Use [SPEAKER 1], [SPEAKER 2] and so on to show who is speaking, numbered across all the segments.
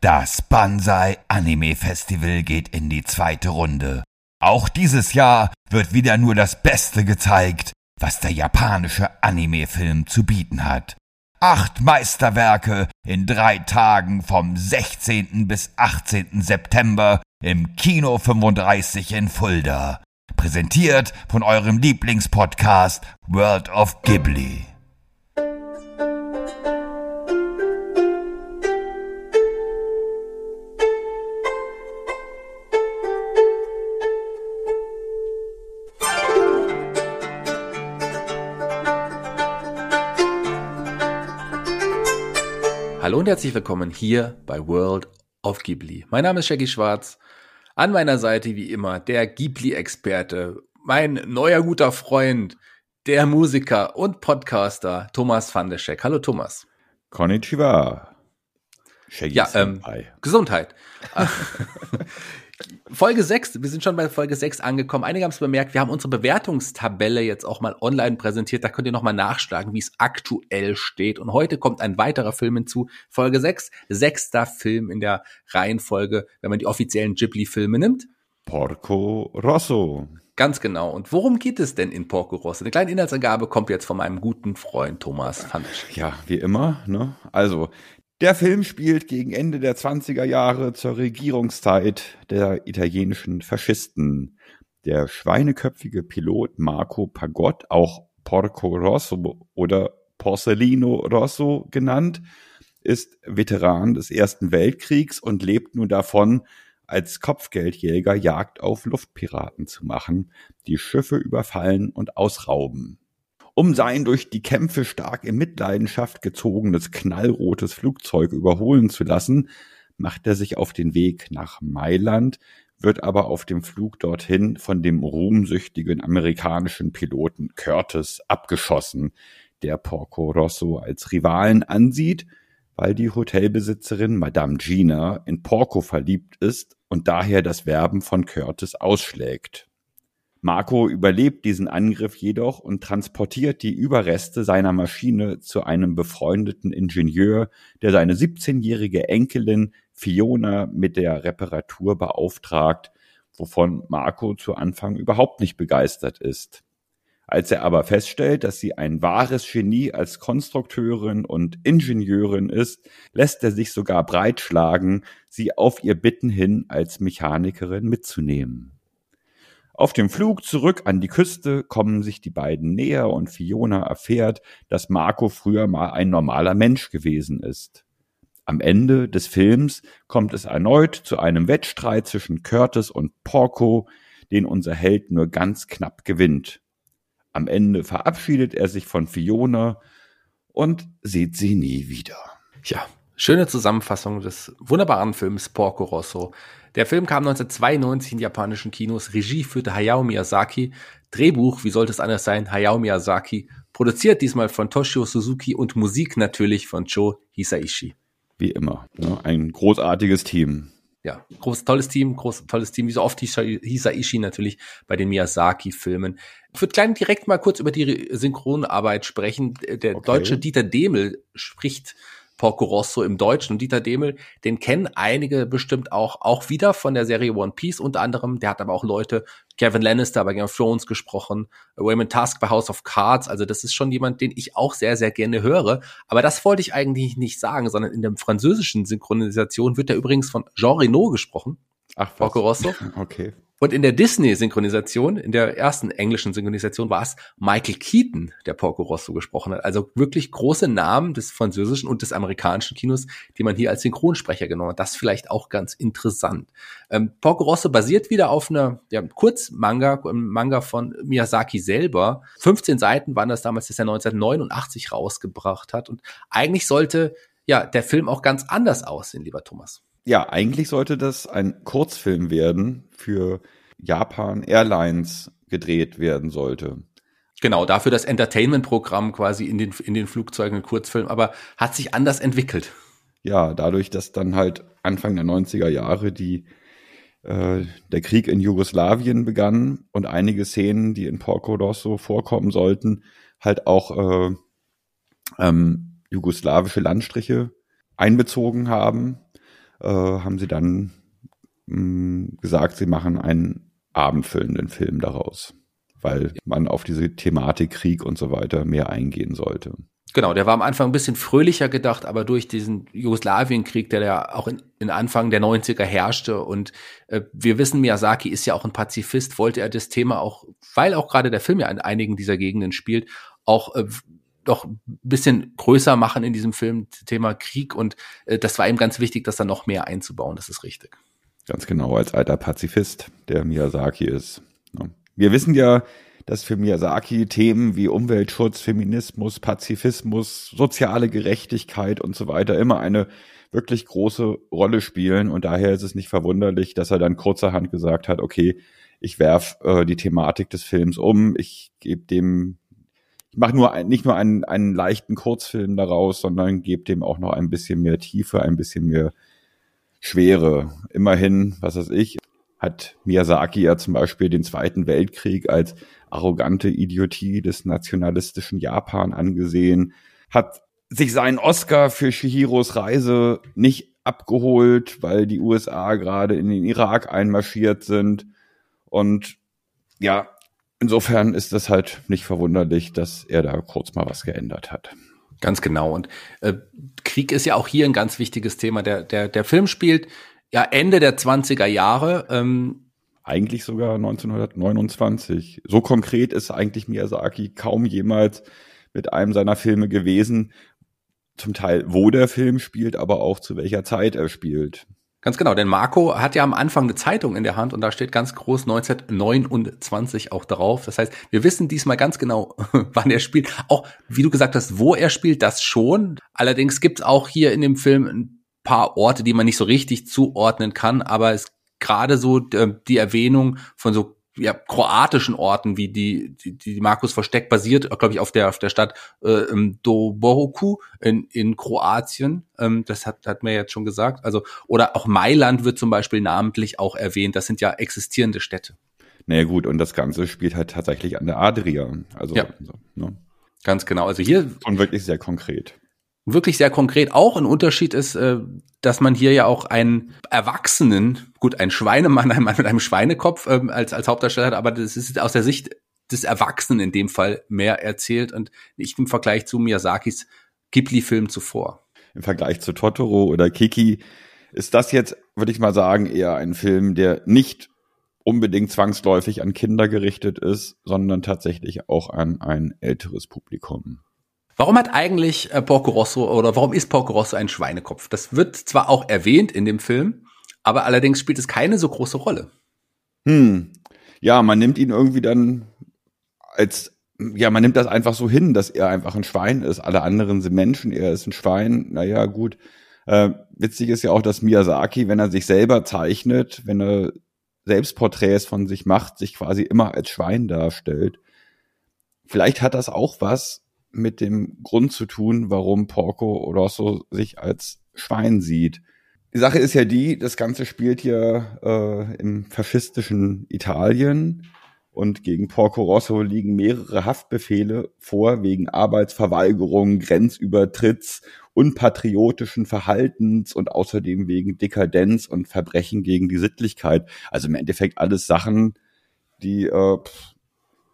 [SPEAKER 1] Das Banzai Anime Festival geht in die zweite Runde. Auch dieses Jahr wird wieder nur das Beste gezeigt, was der japanische Anime-Film zu bieten hat. Acht Meisterwerke in drei Tagen vom 16. bis 18. September im Kino 35 in Fulda. Präsentiert von eurem Lieblingspodcast World of Ghibli.
[SPEAKER 2] Hallo und herzlich willkommen hier bei World of Ghibli. Mein Name ist Shaggy Schwarz. An meiner Seite wie immer der Ghibli-Experte, mein neuer guter Freund, der Musiker und Podcaster Thomas van der Scheck. Hallo Thomas.
[SPEAKER 3] Konnichiwa.
[SPEAKER 2] Shaggy ja, ähm, Gesundheit. Folge 6, wir sind schon bei Folge 6 angekommen. Einige haben es bemerkt, wir haben unsere Bewertungstabelle jetzt auch mal online präsentiert. Da könnt ihr nochmal nachschlagen, wie es aktuell steht. Und heute kommt ein weiterer Film hinzu. Folge 6, sechster Film in der Reihenfolge, wenn man die offiziellen Ghibli-Filme nimmt.
[SPEAKER 3] Porco Rosso.
[SPEAKER 2] Ganz genau. Und worum geht es denn in Porco Rosso? Eine kleine Inhaltsangabe kommt jetzt von meinem guten Freund Thomas Fandisch.
[SPEAKER 3] Ja, wie immer. Ne? Also, der Film spielt gegen Ende der 20er Jahre zur Regierungszeit der italienischen Faschisten. Der schweineköpfige Pilot Marco Pagott, auch Porco Rosso oder Porcellino Rosso genannt, ist Veteran des Ersten Weltkriegs und lebt nun davon, als Kopfgeldjäger Jagd auf Luftpiraten zu machen, die Schiffe überfallen und ausrauben. Um sein durch die Kämpfe stark in Mitleidenschaft gezogenes knallrotes Flugzeug überholen zu lassen, macht er sich auf den Weg nach Mailand, wird aber auf dem Flug dorthin von dem ruhmsüchtigen amerikanischen Piloten Curtis abgeschossen, der Porco Rosso als Rivalen ansieht, weil die Hotelbesitzerin Madame Gina in Porco verliebt ist und daher das Werben von Curtis ausschlägt. Marco überlebt diesen Angriff jedoch und transportiert die Überreste seiner Maschine zu einem befreundeten Ingenieur, der seine 17-jährige Enkelin Fiona mit der Reparatur beauftragt, wovon Marco zu Anfang überhaupt nicht begeistert ist. Als er aber feststellt, dass sie ein wahres Genie als Konstrukteurin und Ingenieurin ist, lässt er sich sogar breitschlagen, sie auf ihr Bitten hin als Mechanikerin mitzunehmen. Auf dem Flug zurück an die Küste kommen sich die beiden näher und Fiona erfährt, dass Marco früher mal ein normaler Mensch gewesen ist. Am Ende des Films kommt es erneut zu einem Wettstreit zwischen Curtis und Porco, den unser Held nur ganz knapp gewinnt. Am Ende verabschiedet er sich von Fiona und sieht sie nie wieder.
[SPEAKER 2] Ja, schöne Zusammenfassung des wunderbaren Films Porco Rosso. Der Film kam 1992 in japanischen Kinos. Regie führte Hayao Miyazaki. Drehbuch, wie sollte es anders sein, Hayao Miyazaki. Produziert diesmal von Toshio Suzuki und Musik natürlich von Joe Hisaishi.
[SPEAKER 3] Wie immer. Ne? Ein großartiges Team.
[SPEAKER 2] Ja, groß, tolles Team, groß, tolles Team, wie so oft Hisaishi natürlich bei den Miyazaki-Filmen. Ich würde gleich direkt mal kurz über die Synchronarbeit sprechen. Der okay. deutsche Dieter Demel spricht Porco Rosso im Deutschen. Und Dieter Demel, den kennen einige bestimmt auch, auch wieder von der Serie One Piece unter anderem. Der hat aber auch Leute, Kevin Lannister bei Game of Thrones gesprochen, Raymond Task bei House of Cards. Also das ist schon jemand, den ich auch sehr, sehr gerne höre. Aber das wollte ich eigentlich nicht sagen, sondern in der französischen Synchronisation wird er übrigens von Jean Reno gesprochen.
[SPEAKER 3] Ach, Porco Rosso. Okay.
[SPEAKER 2] Und in der Disney-Synchronisation, in der ersten englischen Synchronisation, war es Michael Keaton, der Porco Rosso gesprochen hat. Also wirklich große Namen des französischen und des amerikanischen Kinos, die man hier als Synchronsprecher genommen hat. Das vielleicht auch ganz interessant. Ähm, Porco Rosso basiert wieder auf einer ja, Kurzmanga, Manga von Miyazaki selber. 15 Seiten waren das damals, das er 1989 rausgebracht hat. Und eigentlich sollte ja der Film auch ganz anders aussehen, lieber Thomas
[SPEAKER 3] ja, eigentlich sollte das ein Kurzfilm werden für Japan Airlines gedreht werden sollte.
[SPEAKER 2] Genau, dafür das Entertainment-Programm quasi in den, in den Flugzeugen, Kurzfilm, aber hat sich anders entwickelt.
[SPEAKER 3] Ja, dadurch, dass dann halt Anfang der 90er Jahre die, äh, der Krieg in Jugoslawien begann und einige Szenen, die in Porco Rosso vorkommen sollten, halt auch äh, ähm, jugoslawische Landstriche einbezogen haben, äh, haben sie dann mh, mm, gesagt, sie machen einen abendfüllenden Film daraus, weil man auf diese Thematik Krieg und so weiter mehr eingehen sollte.
[SPEAKER 2] Genau, der war am Anfang ein bisschen fröhlicher gedacht, aber durch diesen Jugoslawienkrieg, der ja auch in, in Anfang der 90er herrschte und äh, wir wissen, Miyazaki ist ja auch ein Pazifist, wollte er das Thema auch, weil auch gerade der Film ja in einigen dieser Gegenden spielt, auch äh, doch ein bisschen größer machen in diesem Film, Thema Krieg und äh, das war ihm ganz wichtig, das dann noch mehr einzubauen, das ist richtig.
[SPEAKER 3] Ganz genau, als alter Pazifist, der Miyazaki ist. Wir wissen ja, dass für Miyazaki Themen wie Umweltschutz, Feminismus, Pazifismus, soziale Gerechtigkeit und so weiter immer eine wirklich große Rolle spielen. Und daher ist es nicht verwunderlich, dass er dann kurzerhand gesagt hat, okay, ich werf äh, die Thematik des Films um, ich gebe dem, ich mache nur ein, nicht nur einen, einen leichten Kurzfilm daraus, sondern gebe dem auch noch ein bisschen mehr Tiefe, ein bisschen mehr Schwere. Immerhin, was weiß ich, hat Miyazaki ja zum Beispiel den Zweiten Weltkrieg als arrogante Idiotie des nationalistischen Japan angesehen, hat sich seinen Oscar für Shihiros Reise nicht abgeholt, weil die USA gerade in den Irak einmarschiert sind. Und ja, insofern ist das halt nicht verwunderlich, dass er da kurz mal was geändert hat.
[SPEAKER 2] Ganz genau. Und äh, Krieg ist ja auch hier ein ganz wichtiges Thema. Der, der, der Film spielt ja Ende der 20er Jahre. Ähm,
[SPEAKER 3] eigentlich sogar 1929. So konkret ist eigentlich Miyazaki kaum jemals mit einem seiner Filme gewesen. Zum Teil, wo der Film spielt, aber auch zu welcher Zeit er spielt.
[SPEAKER 2] Ganz genau, denn Marco hat ja am Anfang eine Zeitung in der Hand und da steht ganz groß 1929 auch drauf. Das heißt, wir wissen diesmal ganz genau, wann er spielt. Auch, wie du gesagt hast, wo er spielt, das schon. Allerdings gibt es auch hier in dem Film ein paar Orte, die man nicht so richtig zuordnen kann, aber es gerade so äh, die Erwähnung von so ja, kroatischen Orten, wie die, die, die Markus Versteck basiert, glaube ich, auf der, auf der Stadt äh, Doboroku in, in Kroatien. Ähm, das hat, hat mir jetzt schon gesagt. Also, oder auch Mailand wird zum Beispiel namentlich auch erwähnt. Das sind ja existierende Städte.
[SPEAKER 3] Naja, gut, und das Ganze spielt halt tatsächlich an der Adria. Also,
[SPEAKER 2] ja.
[SPEAKER 3] So,
[SPEAKER 2] ne? Ganz genau. Also hier.
[SPEAKER 3] Und wirklich sehr konkret
[SPEAKER 2] wirklich sehr konkret auch ein Unterschied ist, äh, dass man hier ja auch einen Erwachsenen, gut, ein Schweinemann, ein Mann mit einem Schweinekopf ähm, als, als Hauptdarsteller hat, aber das ist aus der Sicht des Erwachsenen in dem Fall mehr erzählt und nicht im Vergleich zu Miyazakis Ghibli-Film zuvor.
[SPEAKER 3] Im Vergleich zu Totoro oder Kiki ist das jetzt, würde ich mal sagen, eher ein Film, der nicht unbedingt zwangsläufig an Kinder gerichtet ist, sondern tatsächlich auch an ein älteres Publikum.
[SPEAKER 2] Warum hat eigentlich äh, Porco Rosso oder warum ist Porco Rosso ein Schweinekopf? Das wird zwar auch erwähnt in dem Film, aber allerdings spielt es keine so große Rolle.
[SPEAKER 3] Hm. Ja, man nimmt ihn irgendwie dann als, ja, man nimmt das einfach so hin, dass er einfach ein Schwein ist. Alle anderen sind Menschen, er ist ein Schwein. Naja, gut. Äh, witzig ist ja auch, dass Miyazaki, wenn er sich selber zeichnet, wenn er Selbstporträts von sich macht, sich quasi immer als Schwein darstellt. Vielleicht hat das auch was mit dem Grund zu tun, warum Porco Rosso sich als Schwein sieht. Die Sache ist ja die, das Ganze spielt hier äh, im faschistischen Italien und gegen Porco Rosso liegen mehrere Haftbefehle vor wegen Arbeitsverweigerung, Grenzübertritts, unpatriotischen Verhaltens und außerdem wegen Dekadenz und Verbrechen gegen die Sittlichkeit. Also im Endeffekt alles Sachen, die äh,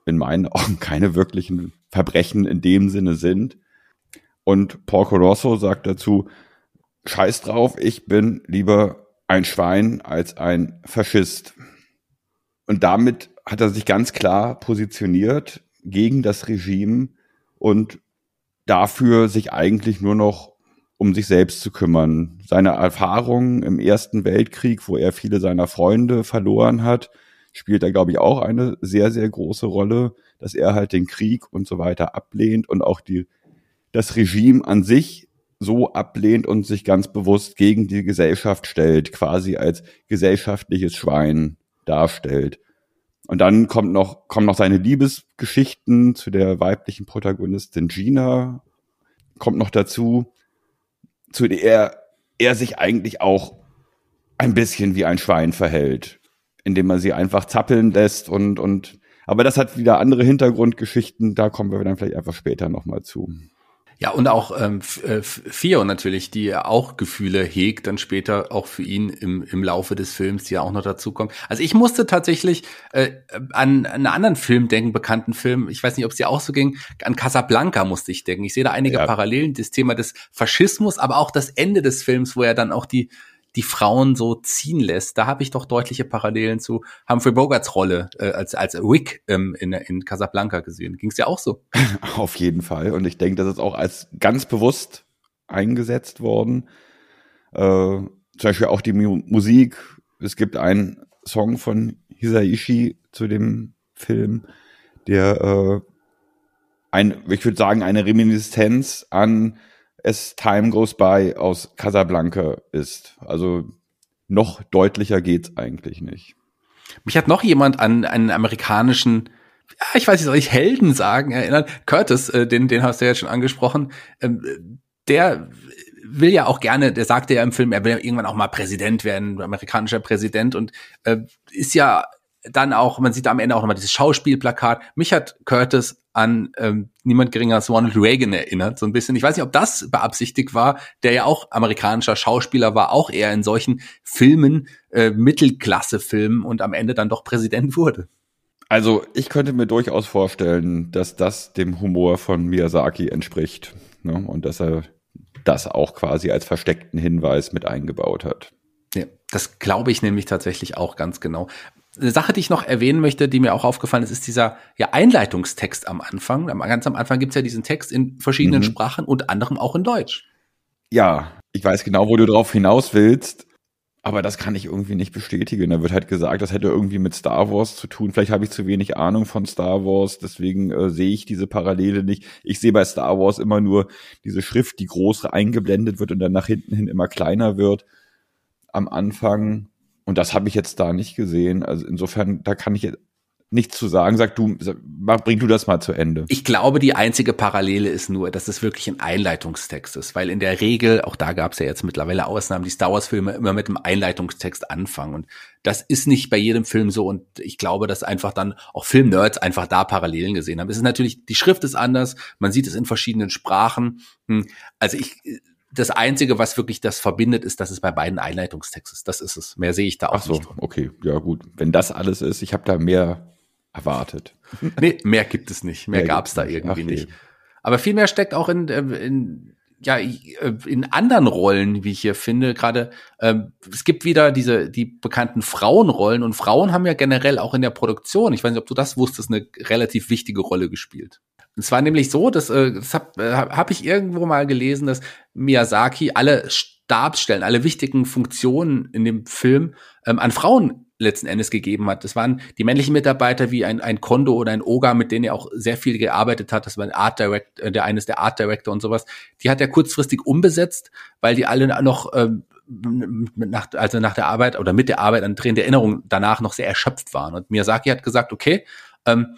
[SPEAKER 3] in meinen Augen keine wirklichen Verbrechen in dem Sinne sind. Und Porco Rosso sagt dazu, scheiß drauf, ich bin lieber ein Schwein als ein Faschist. Und damit hat er sich ganz klar positioniert gegen das Regime und dafür sich eigentlich nur noch um sich selbst zu kümmern. Seine Erfahrungen im Ersten Weltkrieg, wo er viele seiner Freunde verloren hat, spielt da, glaube ich, auch eine sehr, sehr große Rolle dass er halt den Krieg und so weiter ablehnt und auch die, das Regime an sich so ablehnt und sich ganz bewusst gegen die Gesellschaft stellt, quasi als gesellschaftliches Schwein darstellt. Und dann kommt noch, kommen noch seine Liebesgeschichten zu der weiblichen Protagonistin Gina, kommt noch dazu, zu der er sich eigentlich auch ein bisschen wie ein Schwein verhält, indem er sie einfach zappeln lässt und, und aber das hat wieder andere Hintergrundgeschichten, da kommen wir dann vielleicht einfach später nochmal zu.
[SPEAKER 2] Ja, und auch ähm, äh, Fio natürlich, die auch Gefühle hegt, dann später auch für ihn im, im Laufe des Films, die ja auch noch dazu kommen. Also ich musste tatsächlich äh, an, an einen anderen Film denken, bekannten Film, ich weiß nicht, ob es dir auch so ging, an Casablanca musste ich denken. Ich sehe da einige ja. Parallelen, das Thema des Faschismus, aber auch das Ende des Films, wo er dann auch die die Frauen so ziehen lässt. Da habe ich doch deutliche Parallelen zu Humphrey Bogarts Rolle äh, als, als Wick ähm, in, in Casablanca gesehen. Ging es ja auch so?
[SPEAKER 3] Auf jeden Fall. Und ich denke, das ist auch als ganz bewusst eingesetzt worden. Äh, zum Beispiel auch die Mu Musik. Es gibt einen Song von Hisaishi zu dem Film, der äh, ein, ich würde sagen, eine Reminiszenz an As Time Goes By aus Casablanca ist. Also noch deutlicher geht's eigentlich nicht.
[SPEAKER 2] Mich hat noch jemand an einen amerikanischen, ja, ich weiß nicht, soll ich Helden sagen, erinnert. Curtis, äh, den, den hast du ja schon angesprochen, ähm, der will ja auch gerne, der sagte ja im Film, er will ja irgendwann auch mal Präsident werden, amerikanischer Präsident und äh, ist ja dann auch, man sieht am Ende auch nochmal dieses Schauspielplakat. Mich hat Curtis an ähm, niemand geringer als Ronald Reagan erinnert, so ein bisschen. Ich weiß nicht, ob das beabsichtigt war, der ja auch amerikanischer Schauspieler war, auch eher in solchen Filmen, äh, Mittelklasse-Filmen und am Ende dann doch Präsident wurde.
[SPEAKER 3] Also ich könnte mir durchaus vorstellen, dass das dem Humor von Miyazaki entspricht ne? und dass er das auch quasi als versteckten Hinweis mit eingebaut hat.
[SPEAKER 2] Ja, das glaube ich nämlich tatsächlich auch ganz genau. Eine Sache, die ich noch erwähnen möchte, die mir auch aufgefallen ist, ist dieser ja, Einleitungstext am Anfang. Ganz am Anfang gibt's ja diesen Text in verschiedenen mhm. Sprachen, unter anderem auch in Deutsch.
[SPEAKER 3] Ja, ich weiß genau, wo du drauf hinaus willst, aber das kann ich irgendwie nicht bestätigen. Da wird halt gesagt, das hätte irgendwie mit Star Wars zu tun. Vielleicht habe ich zu wenig Ahnung von Star Wars, deswegen äh, sehe ich diese Parallele nicht. Ich sehe bei Star Wars immer nur diese Schrift, die groß eingeblendet wird und dann nach hinten hin immer kleiner wird. Am Anfang und das habe ich jetzt da nicht gesehen. Also insofern, da kann ich jetzt nichts zu sagen. Sag du, bring du das mal zu Ende.
[SPEAKER 2] Ich glaube, die einzige Parallele ist nur, dass es wirklich ein Einleitungstext ist, weil in der Regel, auch da gab es ja jetzt mittlerweile Ausnahmen, die Star Wars-Filme immer mit einem Einleitungstext anfangen. Und das ist nicht bei jedem Film so. Und ich glaube, dass einfach dann auch Filmnerds einfach da Parallelen gesehen haben. Es ist natürlich, die Schrift ist anders, man sieht es in verschiedenen Sprachen. Hm, also ich das Einzige, was wirklich das verbindet, ist, dass es bei beiden Einleitungstext ist. Das ist es. Mehr sehe ich da auch Ach so, nicht.
[SPEAKER 3] Okay, ja gut. Wenn das alles ist, ich habe da mehr erwartet.
[SPEAKER 2] nee, mehr gibt es nicht. Mehr, mehr gab es da irgendwie Ach, nicht. Aber viel mehr steckt auch in, äh, in ja äh, in anderen Rollen, wie ich hier finde. Gerade ähm, es gibt wieder diese die bekannten Frauenrollen und Frauen haben ja generell auch in der Produktion. Ich weiß nicht, ob du das wusstest, eine relativ wichtige Rolle gespielt. Es war nämlich so, dass, äh, das habe äh, hab ich irgendwo mal gelesen, dass Miyazaki alle Stabsstellen, alle wichtigen Funktionen in dem Film ähm, an Frauen letzten Endes gegeben hat. Das waren die männlichen Mitarbeiter wie ein, ein Kondo oder ein Oga, mit denen er auch sehr viel gearbeitet hat. Das war ein Art Director, äh, der eines der Art Director und sowas. Die hat er kurzfristig umbesetzt, weil die alle noch ähm, nach, also nach der Arbeit oder mit der Arbeit an Drehen der Erinnerung danach noch sehr erschöpft waren. Und Miyazaki hat gesagt, okay, ähm,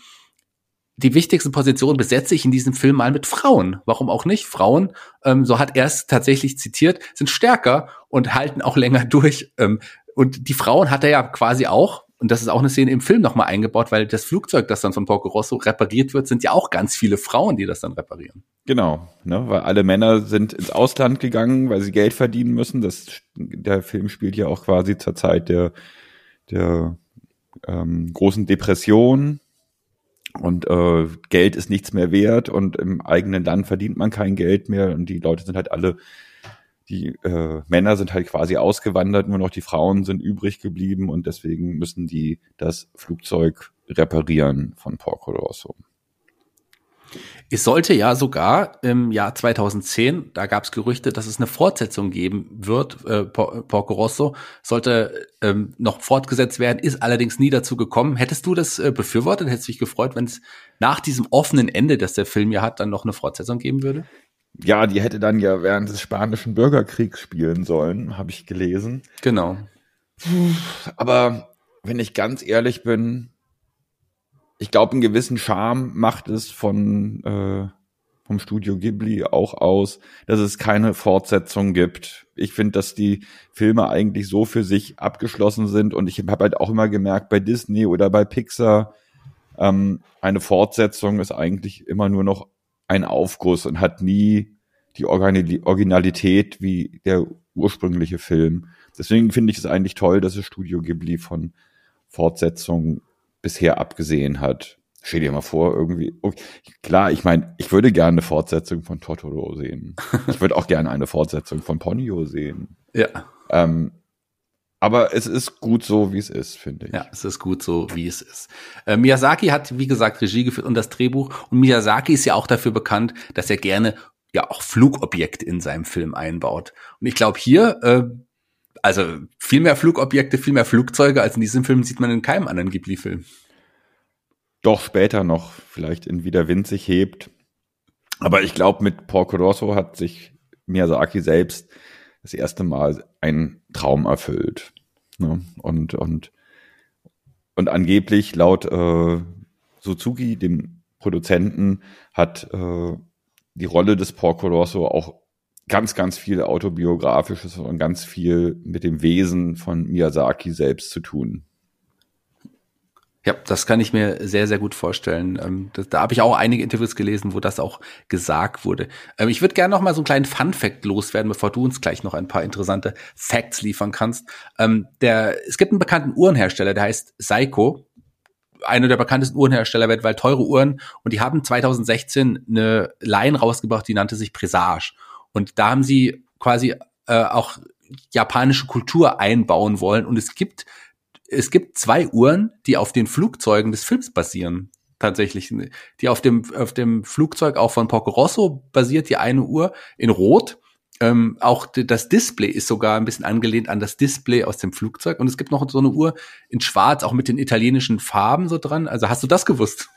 [SPEAKER 2] die wichtigste Position besetze ich in diesem Film mal mit Frauen. Warum auch nicht? Frauen, ähm, so hat er es tatsächlich zitiert, sind stärker und halten auch länger durch. Ähm, und die Frauen hat er ja quasi auch, und das ist auch eine Szene im Film nochmal eingebaut, weil das Flugzeug, das dann von Porco Rosso repariert wird, sind ja auch ganz viele Frauen, die das dann reparieren.
[SPEAKER 3] Genau, ne, weil alle Männer sind ins Ausland gegangen, weil sie Geld verdienen müssen. Das, der Film spielt ja auch quasi zur Zeit der, der ähm, großen Depression und äh, Geld ist nichts mehr wert und im eigenen Land verdient man kein Geld mehr und die Leute sind halt alle, die äh, Männer sind halt quasi ausgewandert, nur noch die Frauen sind übrig geblieben und deswegen müssen die das Flugzeug reparieren von Porco Rosso.
[SPEAKER 2] Es sollte ja sogar im Jahr 2010, da gab es Gerüchte, dass es eine Fortsetzung geben wird. Äh, Porco Rosso sollte ähm, noch fortgesetzt werden, ist allerdings nie dazu gekommen. Hättest du das äh, befürwortet? Hättest du dich gefreut, wenn es nach diesem offenen Ende, das der Film ja hat, dann noch eine Fortsetzung geben würde?
[SPEAKER 3] Ja, die hätte dann ja während des Spanischen Bürgerkriegs spielen sollen, habe ich gelesen.
[SPEAKER 2] Genau.
[SPEAKER 3] Aber wenn ich ganz ehrlich bin, ich glaube, einen gewissen Charme macht es von äh, vom Studio Ghibli auch aus, dass es keine Fortsetzung gibt. Ich finde, dass die Filme eigentlich so für sich abgeschlossen sind und ich habe halt auch immer gemerkt, bei Disney oder bei Pixar, ähm, eine Fortsetzung ist eigentlich immer nur noch ein Aufguss und hat nie die Originalität wie der ursprüngliche Film. Deswegen finde ich es eigentlich toll, dass das Studio Ghibli von Fortsetzungen bisher abgesehen hat. Stell dir mal vor, irgendwie, okay, klar, ich meine, ich würde gerne eine Fortsetzung von Totoro sehen. Ich würde auch gerne eine Fortsetzung von Ponyo sehen.
[SPEAKER 2] Ja.
[SPEAKER 3] Ähm, aber es ist gut so, wie es ist, finde ich.
[SPEAKER 2] Ja, es ist gut so, wie es ist. Äh, Miyazaki hat, wie gesagt, Regie geführt und das Drehbuch. Und Miyazaki ist ja auch dafür bekannt, dass er gerne ja auch Flugobjekte in seinem Film einbaut. Und ich glaube hier, äh, also viel mehr Flugobjekte, viel mehr Flugzeuge als in diesem Film sieht man in keinem anderen Ghibli-Film.
[SPEAKER 3] Doch später noch, vielleicht in Wie der Wind sich hebt. Aber ich glaube, mit Porco Rosso hat sich Miyazaki selbst das erste Mal einen Traum erfüllt. Ne? Und, und, und angeblich laut äh, Suzuki, dem Produzenten, hat äh, die Rolle des Porco Rosso auch ganz, ganz viel autobiografisches und ganz viel mit dem Wesen von Miyazaki selbst zu tun.
[SPEAKER 2] Ja, das kann ich mir sehr, sehr gut vorstellen. Ähm, da, da habe ich auch einige Interviews gelesen, wo das auch gesagt wurde. Ähm, ich würde gerne noch mal so einen kleinen Fun-Fact loswerden, bevor du uns gleich noch ein paar interessante Facts liefern kannst. Ähm, der, es gibt einen bekannten Uhrenhersteller, der heißt Seiko. Einer der bekanntesten Uhrenhersteller weltweit, teure Uhren. Und die haben 2016 eine Line rausgebracht, die nannte sich Presage. Und da haben sie quasi äh, auch japanische Kultur einbauen wollen. Und es gibt es gibt zwei Uhren, die auf den Flugzeugen des Films basieren. Tatsächlich, die auf dem, auf dem Flugzeug auch von Porco Rosso basiert, die eine Uhr in Rot. Ähm, auch das Display ist sogar ein bisschen angelehnt an das Display aus dem Flugzeug. Und es gibt noch so eine Uhr in Schwarz, auch mit den italienischen Farben so dran. Also hast du das gewusst?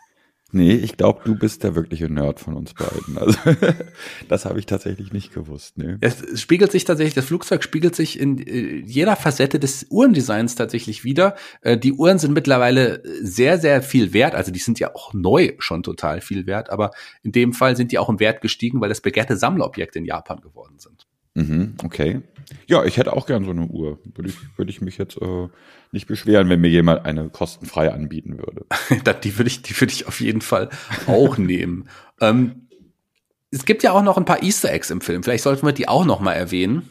[SPEAKER 3] Nee, ich glaube, du bist der wirkliche Nerd von uns beiden. Also das habe ich tatsächlich nicht gewusst. Nee.
[SPEAKER 2] Es spiegelt sich tatsächlich, das Flugzeug spiegelt sich in äh, jeder Facette des Uhrendesigns tatsächlich wieder. Äh, die Uhren sind mittlerweile sehr, sehr viel wert. Also die sind ja auch neu schon total viel wert, aber in dem Fall sind die auch im Wert gestiegen, weil das begehrte Sammlerobjekt in Japan geworden sind.
[SPEAKER 3] Mhm, okay. Ja, ich hätte auch gern so eine Uhr. Würde ich, würde ich mich jetzt äh, nicht beschweren, wenn mir jemand eine kostenfrei anbieten würde.
[SPEAKER 2] die würde ich, die würde ich auf jeden Fall auch nehmen. Ähm, es gibt ja auch noch ein paar Easter Eggs im Film. Vielleicht sollten wir die auch noch mal erwähnen.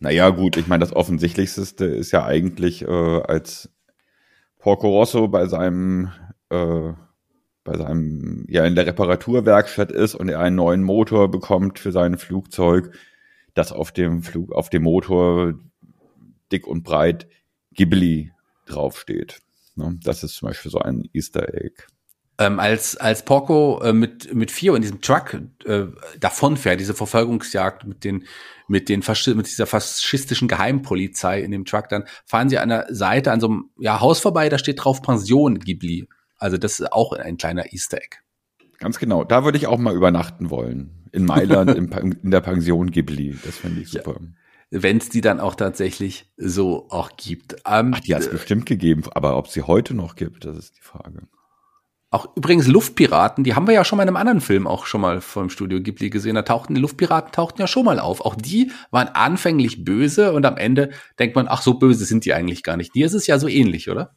[SPEAKER 3] Naja, gut, ich meine, das Offensichtlichste ist ja eigentlich, äh, als Porco Rosso bei seinem, äh, bei seinem, ja, in der Reparaturwerkstatt ist und er einen neuen Motor bekommt für sein Flugzeug, dass auf dem Flug, auf dem Motor dick und breit Ghibli draufsteht. Ne? Das ist zum Beispiel so ein Easter Egg.
[SPEAKER 2] Ähm, als als Porco äh, mit mit Fio in diesem Truck äh, davonfährt, diese Verfolgungsjagd mit den mit den Faschi mit dieser faschistischen Geheimpolizei in dem Truck, dann fahren sie an der Seite an so einem ja, Haus vorbei, da steht drauf Pension Ghibli. Also das ist auch ein kleiner Easter Egg.
[SPEAKER 3] Ganz genau. Da würde ich auch mal übernachten wollen. In Mailand, in, in, der Pension Ghibli. Das finde ich super. Ja
[SPEAKER 2] wenn es die dann auch tatsächlich so auch gibt.
[SPEAKER 3] Ähm, Ach, die hat es bestimmt gegeben, aber ob sie heute noch gibt, das ist die Frage.
[SPEAKER 2] Auch übrigens Luftpiraten, die haben wir ja schon mal in einem anderen Film auch schon mal vom Studio Ghibli gesehen. Da tauchten die Luftpiraten tauchten ja schon mal auf. Auch die waren anfänglich böse und am Ende denkt man, ach so böse sind die eigentlich gar nicht. Dir ist es ja so ähnlich, oder?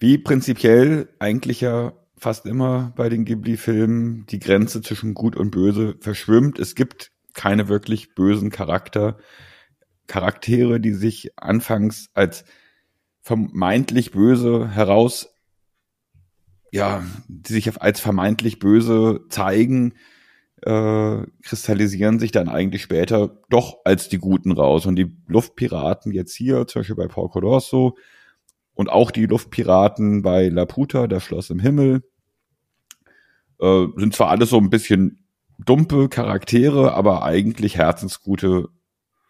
[SPEAKER 3] Wie prinzipiell eigentlich ja fast immer bei den Ghibli-Filmen die Grenze zwischen Gut und Böse verschwimmt. Es gibt keine wirklich bösen Charakter. Charaktere, die sich anfangs als vermeintlich böse heraus, ja, die sich als vermeintlich böse zeigen, äh, kristallisieren sich dann eigentlich später doch als die Guten raus. Und die Luftpiraten jetzt hier, zum Beispiel bei Porco Rosso, und auch die Luftpiraten bei Laputa, das Schloss im Himmel, äh, sind zwar alles so ein bisschen dumpe Charaktere, aber eigentlich herzensgute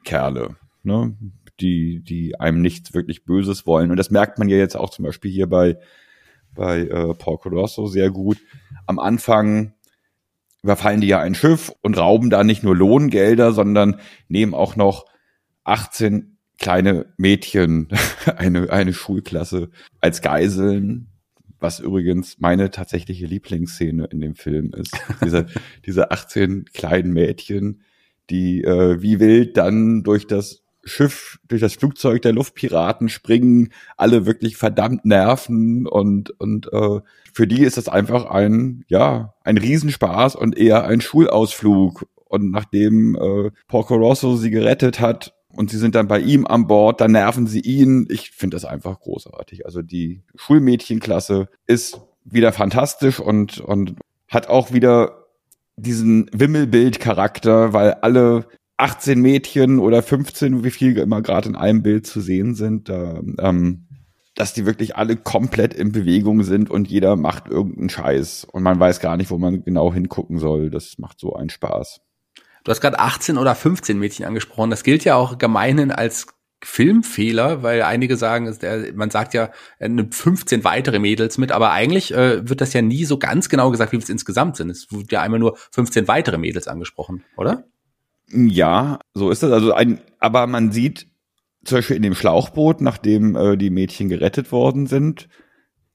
[SPEAKER 3] Kerle ne, die, die einem nichts wirklich Böses wollen. Und das merkt man ja jetzt auch zum Beispiel hier bei, bei äh, Paul Colosso sehr gut. Am Anfang überfallen die ja ein Schiff und rauben da nicht nur Lohngelder, sondern nehmen auch noch 18 kleine Mädchen, eine, eine Schulklasse als Geiseln, was übrigens meine tatsächliche Lieblingsszene in dem Film ist. Diese, diese 18 kleinen Mädchen, die äh, wie wild dann durch das Schiff, durch das Flugzeug der Luftpiraten springen, alle wirklich verdammt nerven und, und äh, für die ist das einfach ein, ja, ein Riesenspaß und eher ein Schulausflug. und nachdem äh, Porco Rosso sie gerettet hat und sie sind dann bei ihm an Bord, dann nerven sie ihn. Ich finde das einfach großartig. Also die Schulmädchenklasse ist wieder fantastisch und, und hat auch wieder diesen Wimmelbild-Charakter, weil alle 18 Mädchen oder 15, wie viel immer gerade in einem Bild zu sehen sind, da, ähm, dass die wirklich alle komplett in Bewegung sind und jeder macht irgendeinen Scheiß und man weiß gar nicht, wo man genau hingucken soll. Das macht so einen Spaß.
[SPEAKER 2] Du hast gerade 18 oder 15 Mädchen angesprochen. Das gilt ja auch gemeinhin als Filmfehler, weil einige sagen, man sagt ja, er nimmt 15 weitere Mädels mit, aber eigentlich äh, wird das ja nie so ganz genau gesagt, wie es insgesamt sind. Es wird ja einmal nur 15 weitere Mädels angesprochen, oder?
[SPEAKER 3] Ja, so ist das. Also ein, aber man sieht zum Beispiel in dem Schlauchboot, nachdem äh, die Mädchen gerettet worden sind,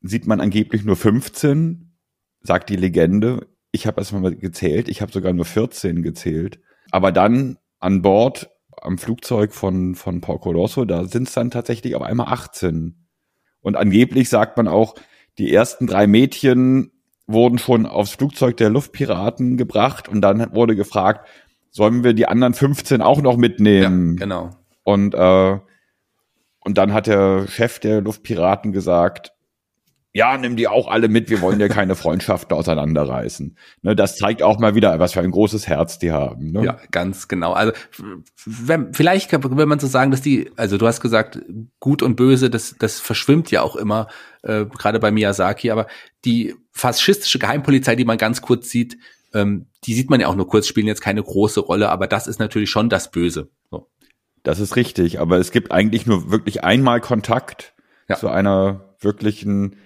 [SPEAKER 3] sieht man angeblich nur 15, sagt die Legende. Ich habe erst mal gezählt, ich habe sogar nur 14 gezählt. Aber dann an Bord am Flugzeug von, von Porco Rosso, da sind es dann tatsächlich auf einmal 18. Und angeblich sagt man auch, die ersten drei Mädchen wurden schon aufs Flugzeug der Luftpiraten gebracht und dann wurde gefragt, sollen wir die anderen 15 auch noch mitnehmen?
[SPEAKER 2] Ja, genau.
[SPEAKER 3] Und, äh, und dann hat der Chef der Luftpiraten gesagt, ja, nimm die auch alle mit, wir wollen ja keine Freundschaften auseinanderreißen. Ne, das zeigt auch mal wieder, was für ein großes Herz die haben. Ne?
[SPEAKER 2] Ja, ganz genau. Also wenn, vielleicht kann man so sagen, dass die, also du hast gesagt, gut und böse, das, das verschwimmt ja auch immer, äh, gerade bei Miyazaki, aber die faschistische Geheimpolizei, die man ganz kurz sieht, ähm, die sieht man ja auch nur kurz, spielen jetzt keine große Rolle, aber das ist natürlich schon das Böse. So.
[SPEAKER 3] Das ist richtig, aber es gibt eigentlich nur wirklich einmal Kontakt ja. zu einer wirklichen,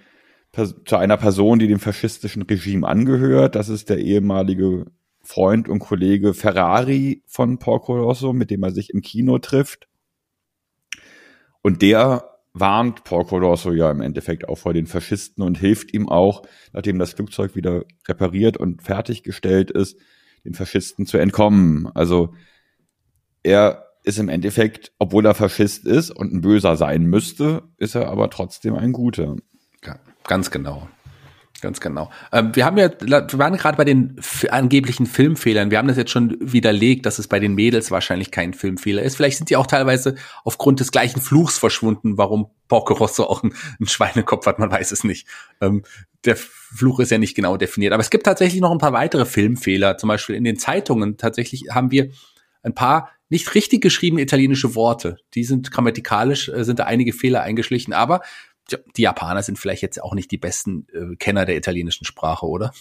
[SPEAKER 3] zu einer Person, die dem faschistischen Regime angehört. Das ist der ehemalige Freund und Kollege Ferrari von Porco Rosso, mit dem er sich im Kino trifft. Und der warnt Porco Rosso ja im Endeffekt auch vor den Faschisten und hilft ihm auch, nachdem das Flugzeug wieder repariert und fertiggestellt ist, den Faschisten zu entkommen. Also er ist im Endeffekt, obwohl er Faschist ist und ein Böser sein müsste, ist er aber trotzdem ein Guter.
[SPEAKER 2] Ja, ganz genau. Ganz genau. Ähm, wir haben ja, wir waren gerade bei den angeblichen Filmfehlern. Wir haben das jetzt schon widerlegt, dass es bei den Mädels wahrscheinlich kein Filmfehler ist. Vielleicht sind die auch teilweise aufgrund des gleichen Fluchs verschwunden, warum Porco Rosso auch einen, Schweinekopf hat, man weiß es nicht. Ähm, der Fluch ist ja nicht genau definiert. Aber es gibt tatsächlich noch ein paar weitere Filmfehler. Zum Beispiel in den Zeitungen. Tatsächlich haben wir ein paar nicht richtig geschriebene italienische Worte. Die sind grammatikalisch, äh, sind da einige Fehler eingeschlichen. Aber die Japaner sind vielleicht jetzt auch nicht die besten äh, Kenner der italienischen Sprache, oder?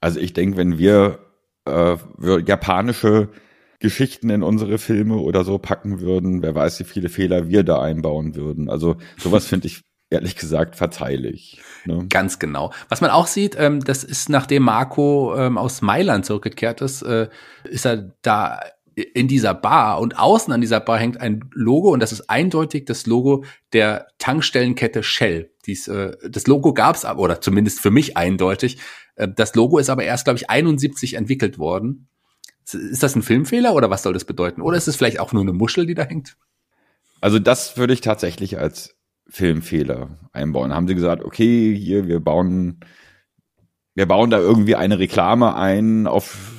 [SPEAKER 3] Also ich denke, wenn wir, äh, wir japanische Geschichten in unsere Filme oder so packen würden, wer weiß, wie viele Fehler wir da einbauen würden. Also sowas finde ich ehrlich gesagt verzeihlich.
[SPEAKER 2] Ne? Ganz genau. Was man auch sieht, ähm, das ist nachdem Marco ähm, aus Mailand zurückgekehrt ist, äh, ist er da in dieser Bar und außen an dieser Bar hängt ein Logo und das ist eindeutig das Logo der Tankstellenkette Shell. Dies, äh, das Logo gab es aber, oder zumindest für mich eindeutig. Äh, das Logo ist aber erst, glaube ich, 71 entwickelt worden. Ist das ein Filmfehler oder was soll das bedeuten? Oder ist es vielleicht auch nur eine Muschel, die da hängt?
[SPEAKER 3] Also das würde ich tatsächlich als Filmfehler einbauen. Haben sie gesagt, okay, hier, wir bauen, wir bauen da irgendwie eine Reklame ein auf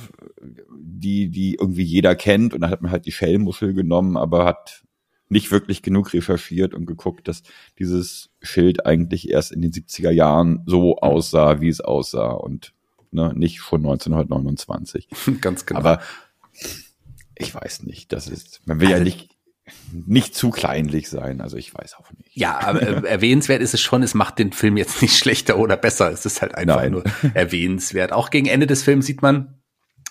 [SPEAKER 3] die, die irgendwie jeder kennt. Und dann hat man halt die Shellmuschel genommen, aber hat nicht wirklich genug recherchiert und geguckt, dass dieses Schild eigentlich erst in den 70er Jahren so aussah, wie es aussah und ne, nicht schon 1929.
[SPEAKER 2] Ganz genau.
[SPEAKER 3] Aber ich weiß nicht, das ist, man will also, ja nicht nicht zu kleinlich sein, also ich weiß auch nicht.
[SPEAKER 2] Ja, aber äh, erwähnenswert ist es schon, es macht den Film jetzt nicht schlechter oder besser, es ist halt einfach Nein. nur erwähnenswert. Auch gegen Ende des Films sieht man,